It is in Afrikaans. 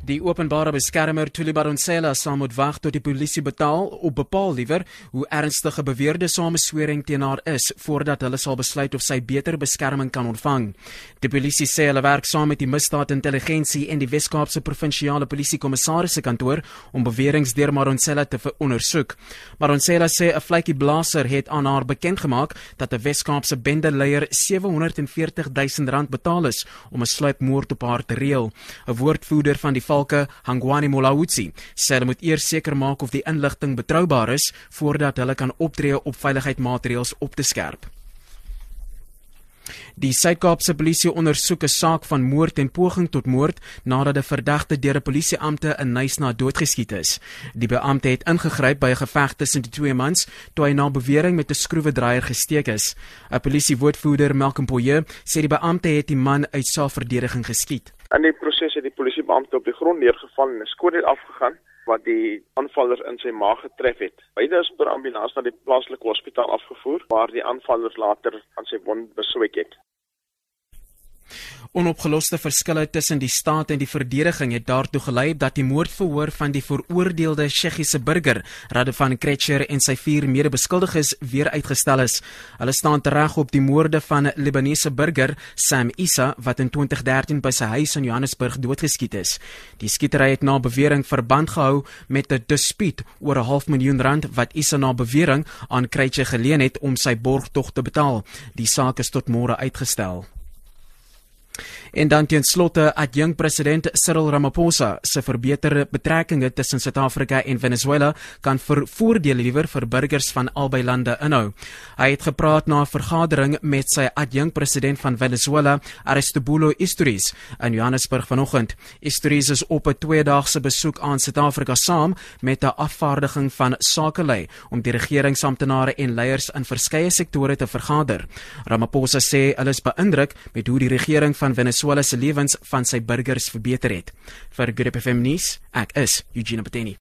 Die openbare beskermer Thuli Baronsela sal moet wag tot die polisie betaal of bepaal liewer hoe ernstig 'n beweerde sameswering teen haar is voordat hulle sal besluit of sy beter beskerming kan ontvang. Die polisie sê hulle werk saam met die misdaadintelligensie en die Wes-Kaapse provinsiale polisiekommissaris se kantoor om beweringe deur Baronsela te ondersoek. Baronsela sê 'n vletjie blaser het aan haar bekend gemaak dat 'n Wes-Kaapse bendeleier 740 000 rand betaal is om 'n sluipmoord op haar te reël. 'n woordvoerder van die Valke, Hangwani Molawutsi, sê hulle moet eers seker maak of die inligting betroubaar is voordat hulle kan optree op veiligheidsmaatreëls op te skerp. Die Suid-Kaapse polisie ondersoek 'n saak van moord en poging tot moord nadat 'n verdagte deur 'n polisieampte in Nysna doodgeskiet is. Die beampte het ingegryp by 'n geveg tussen die twee mans toe hy na bewering met 'n skroewedraaier gesteek is. 'n Polisiewoordvoerder, Malcolm Poye, sê die beampte het die man uit selfverdediging geskiet. Polisiebeampte op die grond neergeval en 'n skoot het afgegaan wat die aanvaller in sy maag getref het. Beide is per ambulans na die plaaslike hospitaal afgevoer waar die aanvaller later aan sy wond beswek het. Onopgeloste verskille tussen die staat en die verdediging het daartoe gelei dat die moordverhoor van die veroordeelde Tsjechiese burger Radovan Kretcher en sy vier mede-beskuldiges weer uitgestel is. Hulle staan tereg op die moorde van 'n Libanese burger, Sam Issa, wat in 2013 by sy huis in Johannesburg doodgeskiet is. Die skietery het na bewering verband gehou met 'n dispuut oor 'n half miljoen rand wat Issa na bewering aan Kretcher geleen het om sy borgtog te betaal. Die saak is tot môre uitgestel. En dan teen slotte adjunk president Cyril Ramaphosa se verbeterde betrekkinge tussen Suid-Afrika en Venezuela kan vir voordele liewer vir burgers van albei lande inhou. Hy het gepraat na 'n vergadering met sy adjunk president van Venezuela, Aristobulo Isturiz, in Johannesburg vanoggend. Isturiz is op 'n tweedaagse besoek aan Suid-Afrika saam met 'n afvaardiging van sakelei om die regeringsamptenare en leiers in verskeie sektore te vergader. Ramaphosa sê hulle is beïndruk met hoe die regering van Venezuela Venezuela se lewens van sy burgers verbeter het. Vir Good FM nuus, ek is Eugene Pateni.